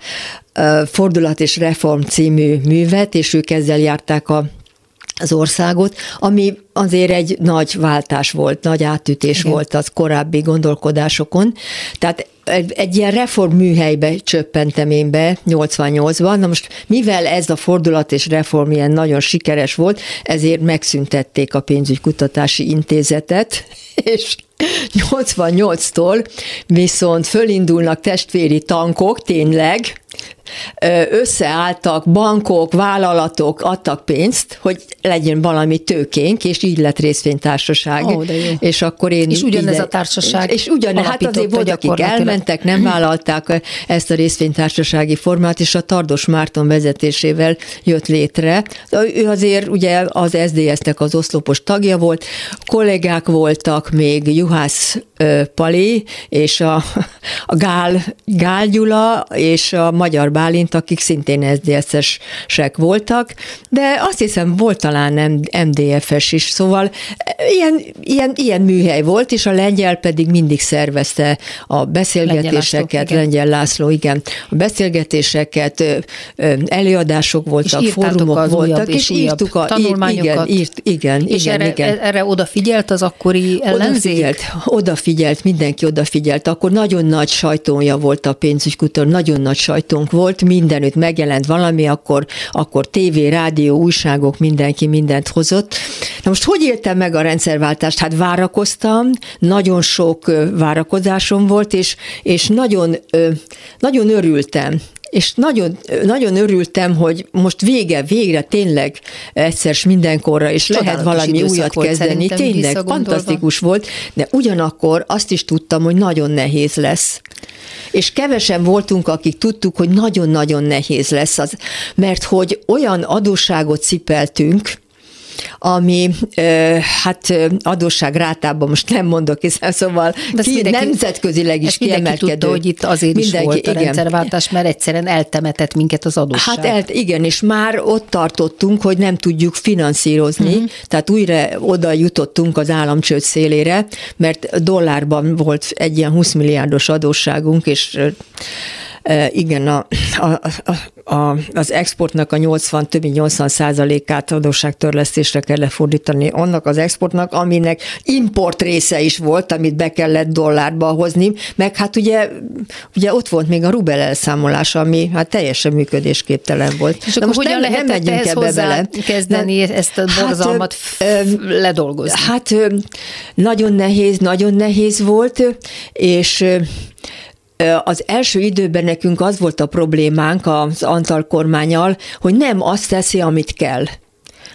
C: Fordulat és Reform című művet, és ők ezzel járták a az országot, ami azért egy nagy váltás volt, nagy átütés Igen. volt az korábbi gondolkodásokon. Tehát egy, ilyen reform műhelybe csöppentem én be 88-ban. Na most mivel ez a fordulat és reform ilyen nagyon sikeres volt, ezért megszüntették a pénzügykutatási intézetet, és 88-tól viszont fölindulnak testvéri tankok, tényleg, összeálltak bankok, vállalatok, adtak pénzt, hogy legyen valami tőkénk, és így lett részvénytársaság.
D: Ó, de jó.
C: És akkor én...
D: És ugyanez
C: ide-
D: a társaság
C: És ugyan, hát azért volt, akik elmentek, nem vállalták ezt a részvénytársasági formát, és a Tardos Márton vezetésével jött létre. Ő azért ugye az SZDSZ-nek az oszlopos tagja volt, kollégák voltak még Juhász Pali, és a, a Gál, Gál Gyula, és a Magyar Bálint, akik szintén SZDSZ-esek voltak, de azt hiszem volt talán MDF-es is, szóval ilyen, ilyen, ilyen műhely volt, és a lengyel pedig mindig szervezte a beszélgetéseket, Lengyel László, László igen, a beszélgetéseket, előadások voltak,
D: és
C: fórumok voltak,
D: és,
C: és írtuk a
D: tanulmányokat.
C: Igen, írt, igen,
D: és
C: igen,
D: erre,
C: igen.
D: erre odafigyelt az akkori ellenzék?
C: Odafigyelt, odafigyelt, mindenki odafigyelt. Akkor nagyon nagy sajtója volt a pénzügykutól, nagyon nagy sajtónk volt, mindenütt megjelent valami, akkor, akkor tévé, rádió, újságok, mindenki mindent hozott. Na most hogy éltem meg a rendszerváltást? Hát várakoztam, nagyon sok várakozásom volt, és, és nagyon, nagyon örültem és nagyon, nagyon örültem, hogy most vége, végre tényleg egyszer mindenkorra, és Csodálatos lehet valami újat kezdeni. Tényleg fantasztikus volt, de ugyanakkor azt is tudtam, hogy nagyon nehéz lesz. És kevesen voltunk, akik tudtuk, hogy nagyon-nagyon nehéz lesz az, mert hogy olyan adósságot cipeltünk, ami hát adósság rátában most nem mondok, hiszen szóval De ki, mindenki, nemzetközileg is kiemelkedő.
D: Tudta, hogy itt azért mindenki, is volt a igen. rendszerváltás, mert egyszerűen eltemetett minket az adósság.
C: Hát el, igen, és már ott tartottunk, hogy nem tudjuk finanszírozni, uh-huh. tehát újra oda jutottunk az államcsőd szélére, mert dollárban volt egy ilyen 20 milliárdos adósságunk, és igen, a, a, a, a, az exportnak a 80, több mint 80 százalékát adósságtörlesztésre kell lefordítani annak az exportnak, aminek import része is volt, amit be kellett dollárba hozni, meg hát ugye, ugye ott volt még a rubel elszámolás, ami hát teljesen működésképtelen volt.
D: És akkor most hogyan nem, lehetett nem ehhez hozzá bele. kezdeni De, ezt a hát, borzalmat hát, ledolgozni?
C: Hát nagyon nehéz, nagyon nehéz volt, és az első időben nekünk az volt a problémánk az Antal kormányal, hogy nem azt teszi, amit kell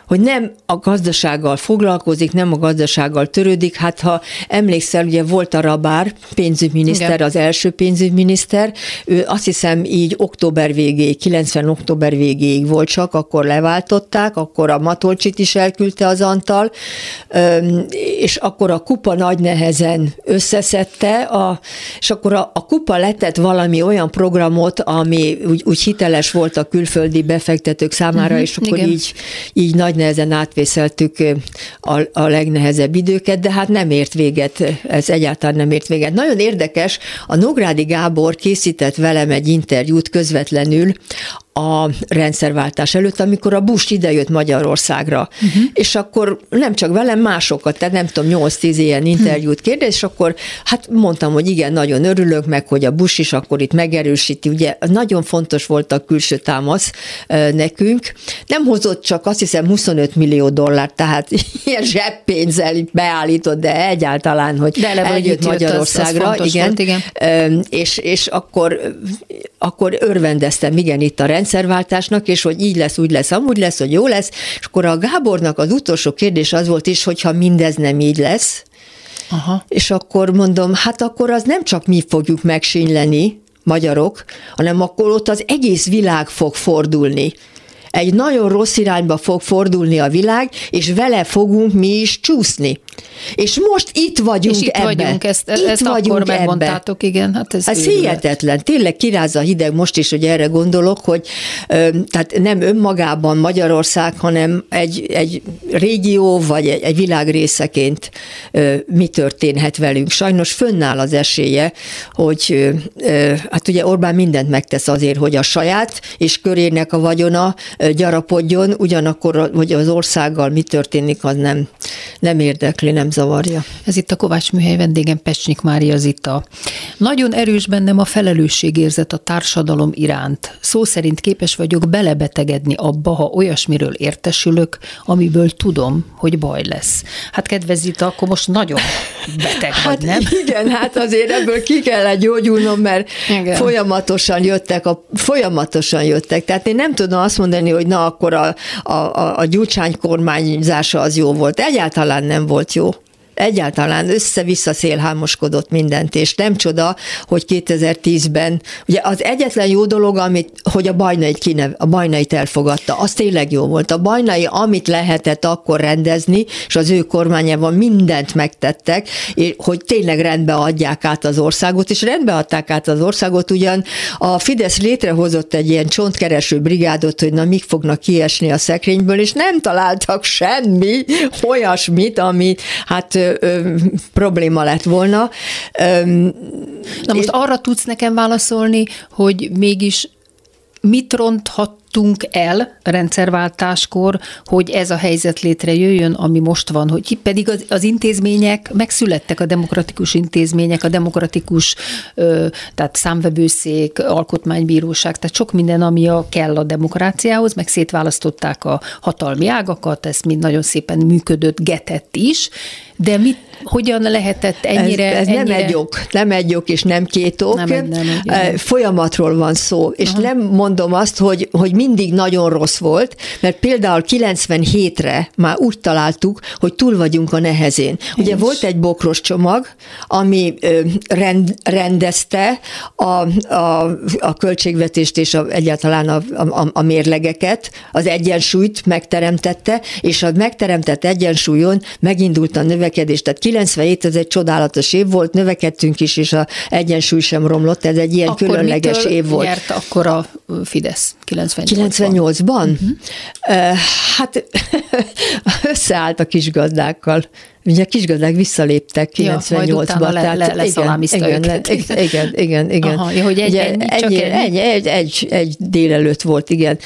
C: hogy nem a gazdasággal foglalkozik, nem a gazdasággal törődik. Hát ha emlékszel, ugye volt a Rabár pénzügyminiszter, Igen. az első pénzügyminiszter, ő azt hiszem így október végéig, 90 október végéig volt csak, akkor leváltották, akkor a Matolcsit is elküldte az Antal, és akkor a kupa nagy nehezen összeszedte, a, és akkor a, a kupa letett valami olyan programot, ami úgy, úgy hiteles volt a külföldi befektetők számára, uh-huh, és akkor így, így nagy nehezen átvészeltük a, a legnehezebb időket, de hát nem ért véget, ez egyáltalán nem ért véget. Nagyon érdekes, a Nográdi Gábor készített velem egy interjút közvetlenül a rendszerváltás előtt, amikor a Bush idejött Magyarországra. Uh-huh. És akkor nem csak velem, másokat, tehát nem tudom, 8-10 ilyen interjút kérdez, és akkor hát mondtam, hogy igen, nagyon örülök meg, hogy a Bush is akkor itt megerősíti. Ugye nagyon fontos volt a külső támasz nekünk. Nem hozott csak azt hiszem 25 millió dollár, tehát ilyen zseppénzzel beállított, de egyáltalán, hogy de eljött Magyarországra. Az, az igen, volt, igen. És, és akkor, akkor örvendeztem, igen, itt a rendszer rendszerváltásnak, és hogy így lesz, úgy lesz, amúgy lesz, hogy jó lesz. És akkor a Gábornak az utolsó kérdés az volt is, hogyha mindez nem így lesz, Aha. és akkor mondom, hát akkor az nem csak mi fogjuk megsínyleni, magyarok, hanem akkor ott az egész világ fog fordulni egy nagyon rossz irányba fog fordulni a világ, és vele fogunk mi is csúszni. És most itt vagyunk
D: és itt
C: ebben.
D: vagyunk, ezt, itt ezt vagyunk akkor megmondtátok, igen. Hát ez,
C: ez hihetetlen, tényleg kirázza a hideg most is, hogy erre gondolok, hogy tehát nem önmagában Magyarország, hanem egy, egy régió, vagy egy, egy világ részeként mi történhet velünk. Sajnos fönnáll az esélye, hogy hát ugye Orbán mindent megtesz azért, hogy a saját és körének a vagyona gyarapodjon, ugyanakkor, hogy az országgal mi történik, az nem, nem érdekli, nem zavarja.
D: Ez itt a Kovács műhely vendégem Pecsnik Mária Zita. Nagyon erős bennem a felelősségérzet a társadalom iránt. Szó szerint képes vagyok belebetegedni abba, ha olyasmiről értesülök, amiből tudom, hogy baj lesz. Hát kedves Zita, akkor most nagyon beteg
C: hát
D: vagy, nem?
C: Igen, hát azért ebből ki kellett gyógyulnom, mert igen. folyamatosan jöttek, a, folyamatosan jöttek. Tehát én nem tudom azt mondani, hogy na akkor a, a, a, gyurcsány kormányzása az jó volt. Egyáltalán nem volt jó. Egyáltalán össze-vissza szélhámoskodott mindent, és nem csoda, hogy 2010-ben, ugye az egyetlen jó dolog, amit, hogy a bajnait, kinev, a bajnait elfogadta, az tényleg jó volt. A bajnai, amit lehetett akkor rendezni, és az ő kormányában mindent megtettek, és hogy tényleg rendbe adják át az országot, és rendbe adták át az országot, ugyan a Fidesz létrehozott egy ilyen csontkereső brigádot, hogy na mik fognak kiesni a szekrényből, és nem találtak semmi olyasmit, ami hát ö, ö, probléma lett volna. Ö,
D: Na most arra tudsz nekem válaszolni, hogy mégis mit ronthattunk el rendszerváltáskor, hogy ez a helyzet létrejöjjön, ami most van, hogy pedig az, az intézmények megszülettek, a demokratikus intézmények, a demokratikus, ö, tehát számvevőszék, alkotmánybíróság, tehát sok minden, ami a, kell a demokráciához, meg szétválasztották a hatalmi ágakat, ez mind nagyon szépen működött, getett is, de mit, hogyan lehetett ennyire...
C: Ez, ez
D: ennyire...
C: nem egy ok, nem egy ok, és nem két ok.
D: Nem nem egy, igen.
C: Folyamatról van szó, és Aha. nem mondom azt, hogy, hogy mindig nagyon rossz volt, mert például 97-re már úgy találtuk, hogy túl vagyunk a nehezén. Ugye
D: is.
C: volt egy bokros csomag, ami rend, rendezte a, a, a költségvetést és a, egyáltalán a, a, a mérlegeket, az egyensúlyt megteremtette, és a megteremtett egyensúlyon megindult a növekedés. Tehát 97 ez egy csodálatos év volt, növekedtünk is, és a egyensúly sem romlott, ez egy ilyen
D: Akkor
C: különleges év volt.
D: nyert akkor a Fidesz 98
C: 98-ban? Uh-huh. Hát összeállt a kisgazdákkal. Ugye a kisgazdák visszaléptek
D: Ja, majd
C: 98-ban.
D: utána le- le- leszalámizta
C: igen, igen, igen, igen, igen.
D: Aha, ja, hogy egy-
C: Ugye
D: ennyi, csak
C: ennyi,
D: ennyi?
C: egy, egy, egy délelőtt volt, igen.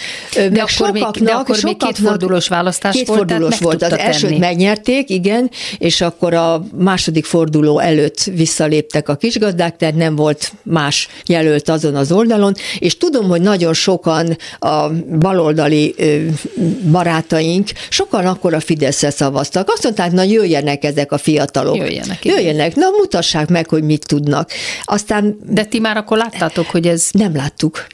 D: De akkor még- de akkor még kétfordulós választás volt, tehát
C: kétfordulós
D: meg
C: volt. Az
D: tudta
C: elsőt
D: tenni.
C: megnyerték, igen, és akkor a második forduló előtt visszaléptek a kisgazdák, tehát nem volt más jelölt azon az oldalon, és tudom, hogy nagyon sokan a baloldali barátaink, sokan akkor a Fideszre szavaztak. Azt mondták, na jöjjenek ezek a fiatalok.
D: Jöjjenek, igen.
C: Jöjjenek, na mutassák meg, hogy mit tudnak. Aztán
D: De ti már akkor láttátok, hogy ez...
C: nem láttuk.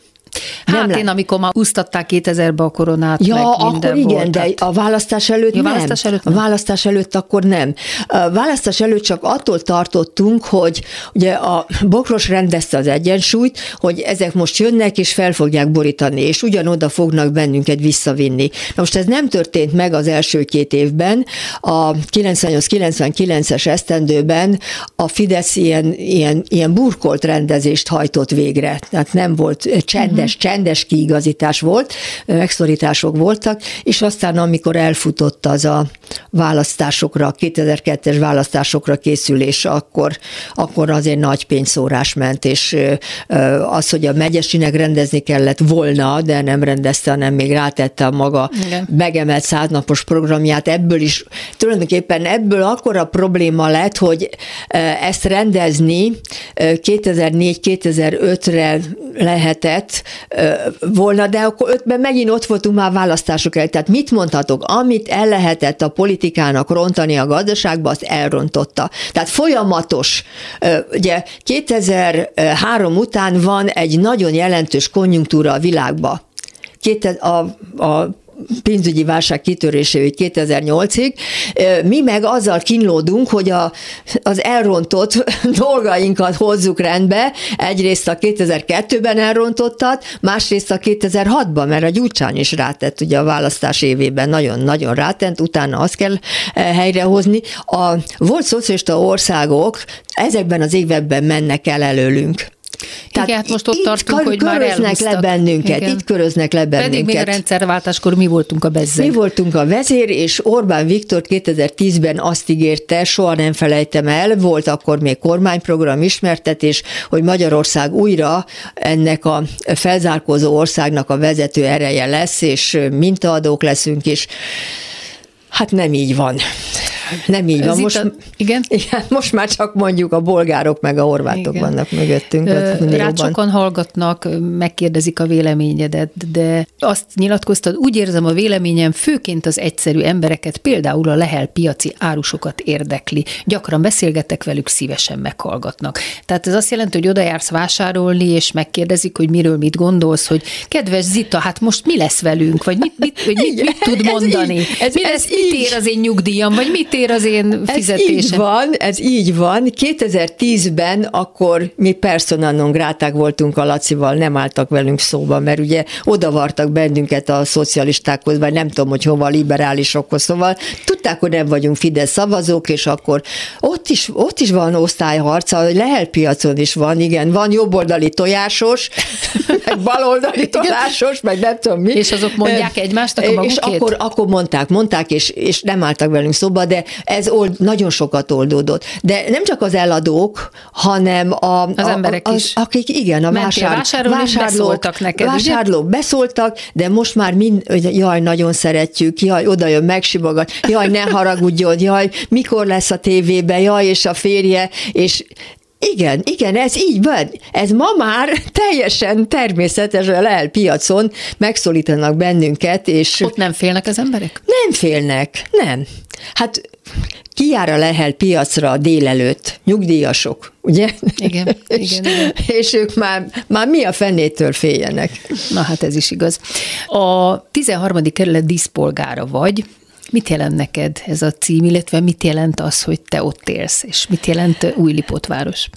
D: Hát
C: nem
D: én,
C: lát-
D: amikor már úsztatták 2000-be a koronát,
C: Ja,
D: meg
C: akkor
D: minden
C: igen,
D: volt,
C: de
D: tehát-
C: a választás előtt
D: Ja,
C: nem.
D: választás előtt
C: A
D: nem.
C: választás előtt akkor nem. A választás előtt csak attól tartottunk, hogy ugye a Bokros rendezte az egyensúlyt, hogy ezek most jönnek és fel fogják borítani, és ugyanoda fognak bennünket visszavinni. Na most ez nem történt meg az első két évben. A 98-99-es esztendőben a Fidesz ilyen, ilyen, ilyen burkolt rendezést hajtott végre. Tehát nem volt csendes, uh-huh. csendes kiigazítás volt, megszorítások voltak, és aztán amikor elfutott az a választásokra, a 2002-es választásokra készülés, akkor, akkor azért nagy pénzszórás ment, és az, hogy a megyesinek rendezni kellett volna, de nem rendezte, hanem még rátette a maga
D: Igen.
C: megemelt száznapos programját, ebből is, tulajdonképpen ebből akkora probléma lett, hogy ezt rendezni ö, 2004-2005-re lehetett volna, de akkor ötben megint ott voltunk már választások el. Tehát mit mondhatok? Amit el lehetett a politikának rontani a gazdaságba, azt elrontotta. Tehát folyamatos. Ugye 2003 után van egy nagyon jelentős konjunktúra a világba. Két, a, a pénzügyi válság kitöréséig 2008-ig, mi meg azzal kínlódunk, hogy a, az elrontott dolgainkat hozzuk rendbe, egyrészt a 2002-ben elrontottat, másrészt a 2006-ban, mert a Gyurcsány is rátett ugye a választás évében, nagyon-nagyon rátent, utána azt kell eh, helyrehozni. A volt szocialista országok ezekben az években mennek el előlünk.
D: Igen, hát most ott tartunk,
C: kör-
D: hogy már elhúztak.
C: le bennünket,
D: Igen.
C: itt köröznek le bennünket.
D: Pedig még a rendszerváltáskor mi voltunk a bezzeg.
C: Mi voltunk a vezér, és Orbán Viktor 2010-ben azt ígérte, soha nem felejtem el, volt akkor még kormányprogram ismertetés, hogy Magyarország újra ennek a felzárkózó országnak a vezető ereje lesz, és mintaadók leszünk, és hát nem így van. Nem így
D: Ez
C: van. Most,
D: a- igen?
C: igen, most már csak mondjuk a bolgárok meg a horvátok
D: Igen.
C: vannak mögöttünk.
D: Rád sokan hallgatnak, megkérdezik a véleményedet, de azt nyilatkoztad, úgy érzem a véleményem főként az egyszerű embereket, például a lehel piaci árusokat érdekli. Gyakran beszélgetek velük, szívesen meghallgatnak. Tehát ez azt jelenti, hogy oda jársz vásárolni, és megkérdezik, hogy miről mit gondolsz, hogy kedves Zita, hát most mi lesz velünk, vagy mit, mit, vagy mit, mit tud
C: Ez
D: mondani?
C: így, ez-
D: mi
C: ez
D: lesz, mit
C: így.
D: ér az én nyugdíjam, vagy mit ér ér az én
C: Ez
D: fizetésem.
C: így van, ez így van. 2010-ben akkor mi persona non gráták voltunk a Lacival, nem álltak velünk szóba, mert ugye odavartak bennünket a szocialistákhoz, vagy nem tudom, hogy hova, liberálisokhoz, szóval tudták, hogy nem vagyunk Fidesz szavazók, és akkor ott is, ott is van osztályharca, Lehel piacon is van, igen, van jobboldali tojásos, meg baloldali tojásos, meg nem tudom mi.
D: És azok mondják egymásnak a
C: És
D: magukét?
C: akkor, akkor mondták, mondták, és, és nem álltak velünk szóba, de ez old, nagyon sokat oldódott. De nem csak az eladók, hanem a,
D: Az
C: a,
D: emberek
C: az,
D: is.
C: akik igen, a vásár,
D: vásárolni, és beszóltak neked,
C: vásárlók beszóltak, de most már mind, jaj, nagyon szeretjük, jaj, oda jön, megsimogat, jaj, ne haragudjon, jaj, mikor lesz a tévébe, jaj, és a férje, és igen, igen, ez így van. Ez ma már teljesen természetesen lehet piacon megszólítanak bennünket, és
D: Ott nem félnek az emberek?
C: nem félnek, nem. Hát ki jár a Lehel piacra délelőtt? Nyugdíjasok, ugye?
D: Igen,
C: és,
D: igen, igen.
C: és ők már, már mi a fenétől féljenek?
D: Na hát ez is igaz. A 13. kerület díszpolgára vagy, Mit jelent neked ez a cím, illetve mit jelent az, hogy te ott élsz, és mit jelent Újlipótváros?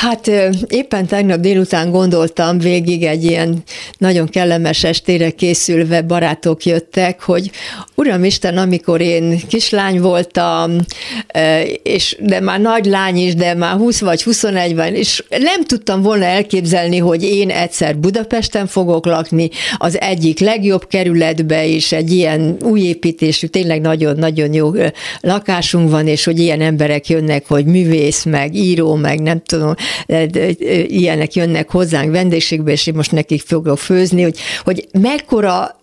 C: Hát ö, éppen tegnap délután gondoltam végig egy ilyen nagyon kellemes estére készülve barátok jöttek, hogy Uramisten, amikor én kislány voltam, és de már nagy lány is, de már 20 vagy 21 van, és nem tudtam volna elképzelni, hogy én egyszer Budapesten fogok lakni, az egyik legjobb kerületbe is, egy ilyen új építésű, tényleg nagyon-nagyon jó lakásunk van, és hogy ilyen emberek jönnek, hogy művész, meg író, meg nem tudom, ilyenek jönnek hozzánk vendégségbe, és én most nekik fogok főzni, hogy, hogy mekkora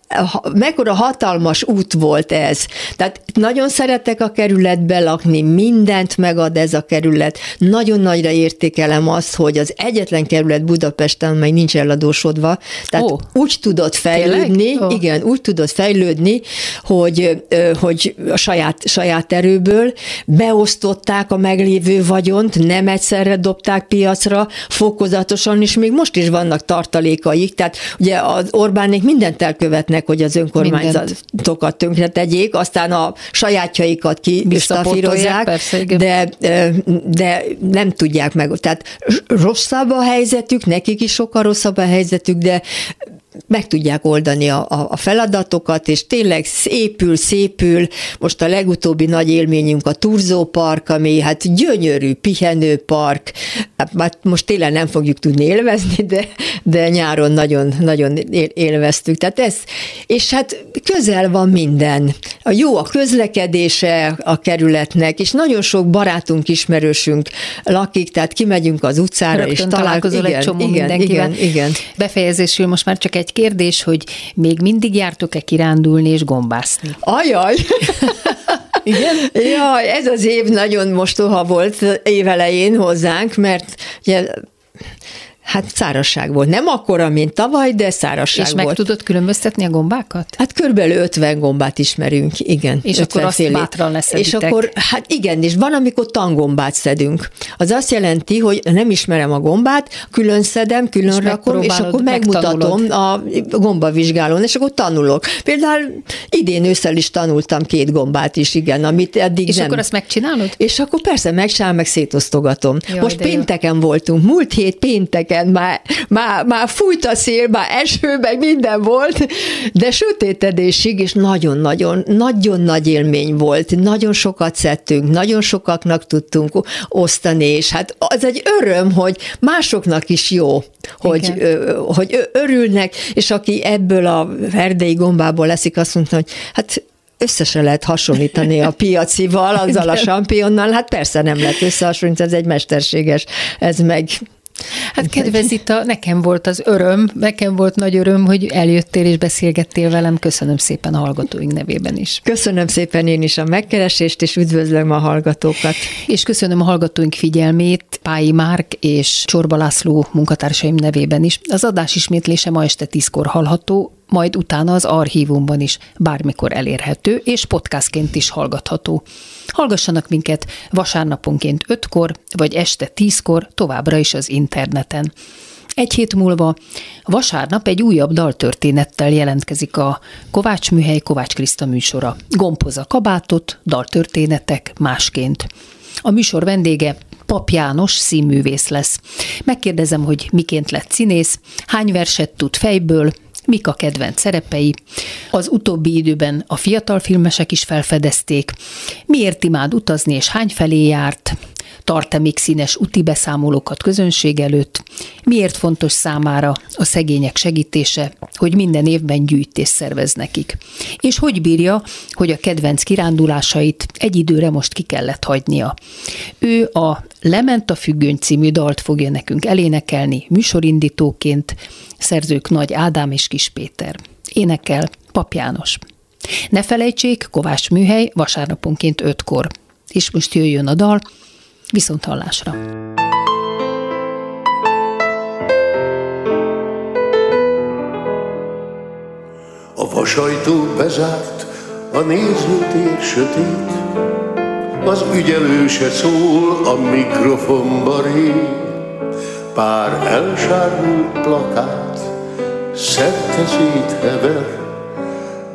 C: mekkora hatalmas út volt ez. Tehát nagyon szeretek a kerületbe lakni, mindent megad ez a kerület. Nagyon nagyra értékelem azt, hogy az egyetlen kerület Budapesten, mely nincs eladósodva, tehát
D: Ó.
C: úgy tudott fejlődni?
D: Ó.
C: igen, úgy tudott fejlődni, hogy, hogy a saját, saját erőből beosztották a meglévő vagyont, nem egyszerre dobták piacra, fokozatosan, és még most is vannak tartalékaik, tehát ugye az Orbánék mindent elkövetnek, hogy az önkormányzatokat tönkre tegyék, aztán a sajátjaikat
D: igen.
C: de, de nem tudják meg. Tehát rosszabb a helyzetük, nekik is sokkal rosszabb a helyzetük, de meg tudják oldani a, a, a feladatokat, és tényleg szépül, szépül. Most a legutóbbi nagy élményünk a Turzó Park, ami hát gyönyörű pihenőpark. Hát már most télen nem fogjuk tudni élvezni, de, de nyáron nagyon, nagyon él- élveztük. Tehát ez, és hát közel van minden. A jó a közlekedése a kerületnek, és nagyon sok barátunk, ismerősünk lakik, tehát kimegyünk az utcára, és
D: Rögtön
C: talál...
D: találkozol egy csomó
C: igen,
D: mindenkivel.
C: igen, igen.
D: Befejezésül most már csak egy kérdés, hogy még mindig jártok-e kirándulni és gombászni?
C: Ajaj! Igen? Jaj, ez az év nagyon mostoha volt évelején hozzánk, mert ugye, hát szárazság volt. Nem akkora, mint tavaly, de szárazság
D: és meg
C: volt.
D: tudod különböztetni a gombákat?
C: Hát körülbelül 50 gombát ismerünk, igen.
D: És
C: 50
D: akkor azt
C: félét.
D: bátran leszeditek.
C: És akkor, hát igen, és van, amikor tangombát szedünk. Az azt jelenti, hogy nem ismerem a gombát, külön szedem, külön
D: És
C: rakom, és akkor megmutatom
D: megtanulod.
C: a gombavizsgálón, és akkor tanulok. Például idén ősszel is tanultam két gombát is, igen, amit eddig
D: És
C: nem.
D: akkor azt megcsinálod?
C: És akkor persze megcsinálom, meg szétosztogatom.
D: Jaj,
C: Most
D: de jó.
C: pénteken voltunk, múlt hét pénteken már, már, már fújt a szél, már eső, meg minden volt, de sötétedésig, és nagyon-nagyon, nagyon nagy élmény volt. Nagyon sokat szedtünk, nagyon sokaknak tudtunk osztani, és hát az egy öröm, hogy másoknak is jó, hogy,
D: Igen.
C: ö, hogy örülnek, és aki ebből a erdei gombából leszik, azt mondta, hogy hát össze lehet hasonlítani a piacival, azzal a sampionnal, hát persze nem lehet összehasonlítani, ez egy mesterséges, ez meg
D: Hát kedves Zita, nekem volt az öröm, nekem volt nagy öröm, hogy eljöttél és beszélgettél velem. Köszönöm szépen a hallgatóink nevében is.
C: Köszönöm szépen én is a megkeresést, és üdvözlöm a hallgatókat.
D: És köszönöm a hallgatóink figyelmét Pályi Márk és Csorba László munkatársaim nevében is. Az adás ismétlése ma este tízkor hallható, majd utána az archívumban is bármikor elérhető, és podcastként is hallgatható. Hallgassanak minket vasárnaponként 5-kor, vagy este 10-kor továbbra is az interneten. Egy hét múlva vasárnap egy újabb daltörténettel jelentkezik a Kovács Műhely Kovács Kriszta műsora. Gompoz a kabátot, daltörténetek másként. A műsor vendége Pap János színművész lesz. Megkérdezem, hogy miként lett színész, hány verset tud fejből, mik a kedvenc szerepei. Az utóbbi időben a fiatal filmesek is felfedezték. Miért imád utazni és hány felé járt? Tart-e még színes úti beszámolókat közönség előtt? Miért fontos számára a szegények segítése, hogy minden évben gyűjtés szervez nekik? És hogy bírja, hogy a kedvenc kirándulásait egy időre most ki kellett hagynia? Ő a Lement a függöny című dalt fogja nekünk elénekelni műsorindítóként, szerzők Nagy Ádám és Kis Péter. Énekel Pap János. Ne felejtsék, Kovács Műhely vasárnaponként ötkor. És most jöjjön a dal, viszont hallásra.
F: A vasajtó bezárt, a nézőtér sötét, az ügyelőse szól a mikrofonba rég, pár elsárult plakát, szerte széthever,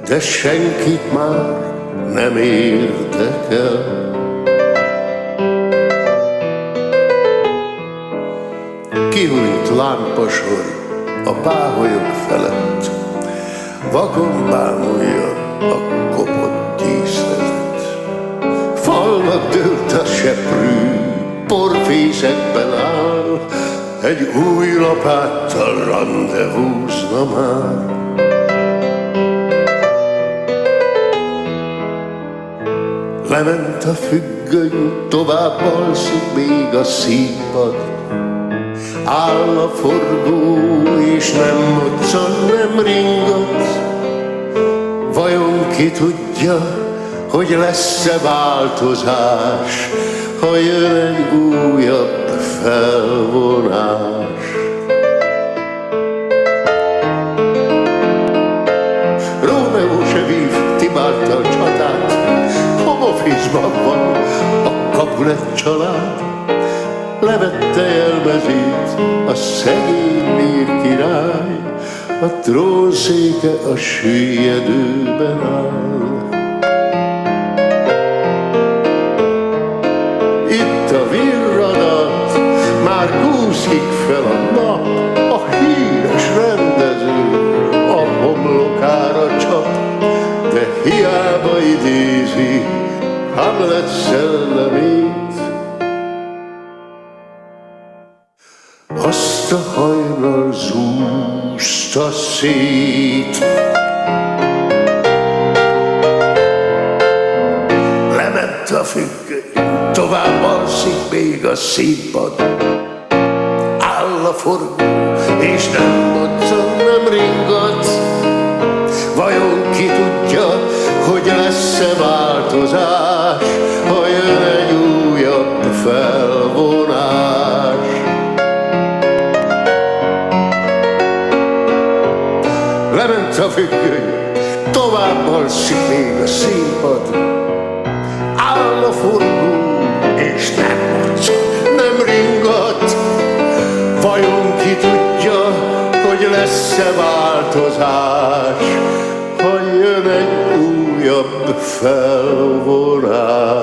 F: de senkit már nem érdekel. Kihújt lámpasor a páholyok felett, vakon bámulja a kopott díszletet. Falnak dőlt a seprű, porfészekben áll, egy új lapáttal rendezvúzna már. Lement a függöny, tovább alszik még a színpad, Áll a forgó, és nem moccan, nem ringat. Vajon ki tudja, hogy lesz-e változás, ha jön egy újabb felvonás. Rómeó se vív Tibáltal csatát, homofizban van a Capulet család, a szegény lír király, a trónszéke a süllyedőben áll. Itt a virradat, már kúszik fel a nap, a híres rendező a homlokára csap, de hiába idézi Hamlet szellemét, zúzta szét. Lement a függöny, tovább alszik még a színpad. Áll a forgó, és nem függöny, tovább alszik még a színpad. Áll a forgó, és nem moccan, nem ringat. Vajon ki tudja, hogy lesz-e változás, ha jön egy újabb felvonás.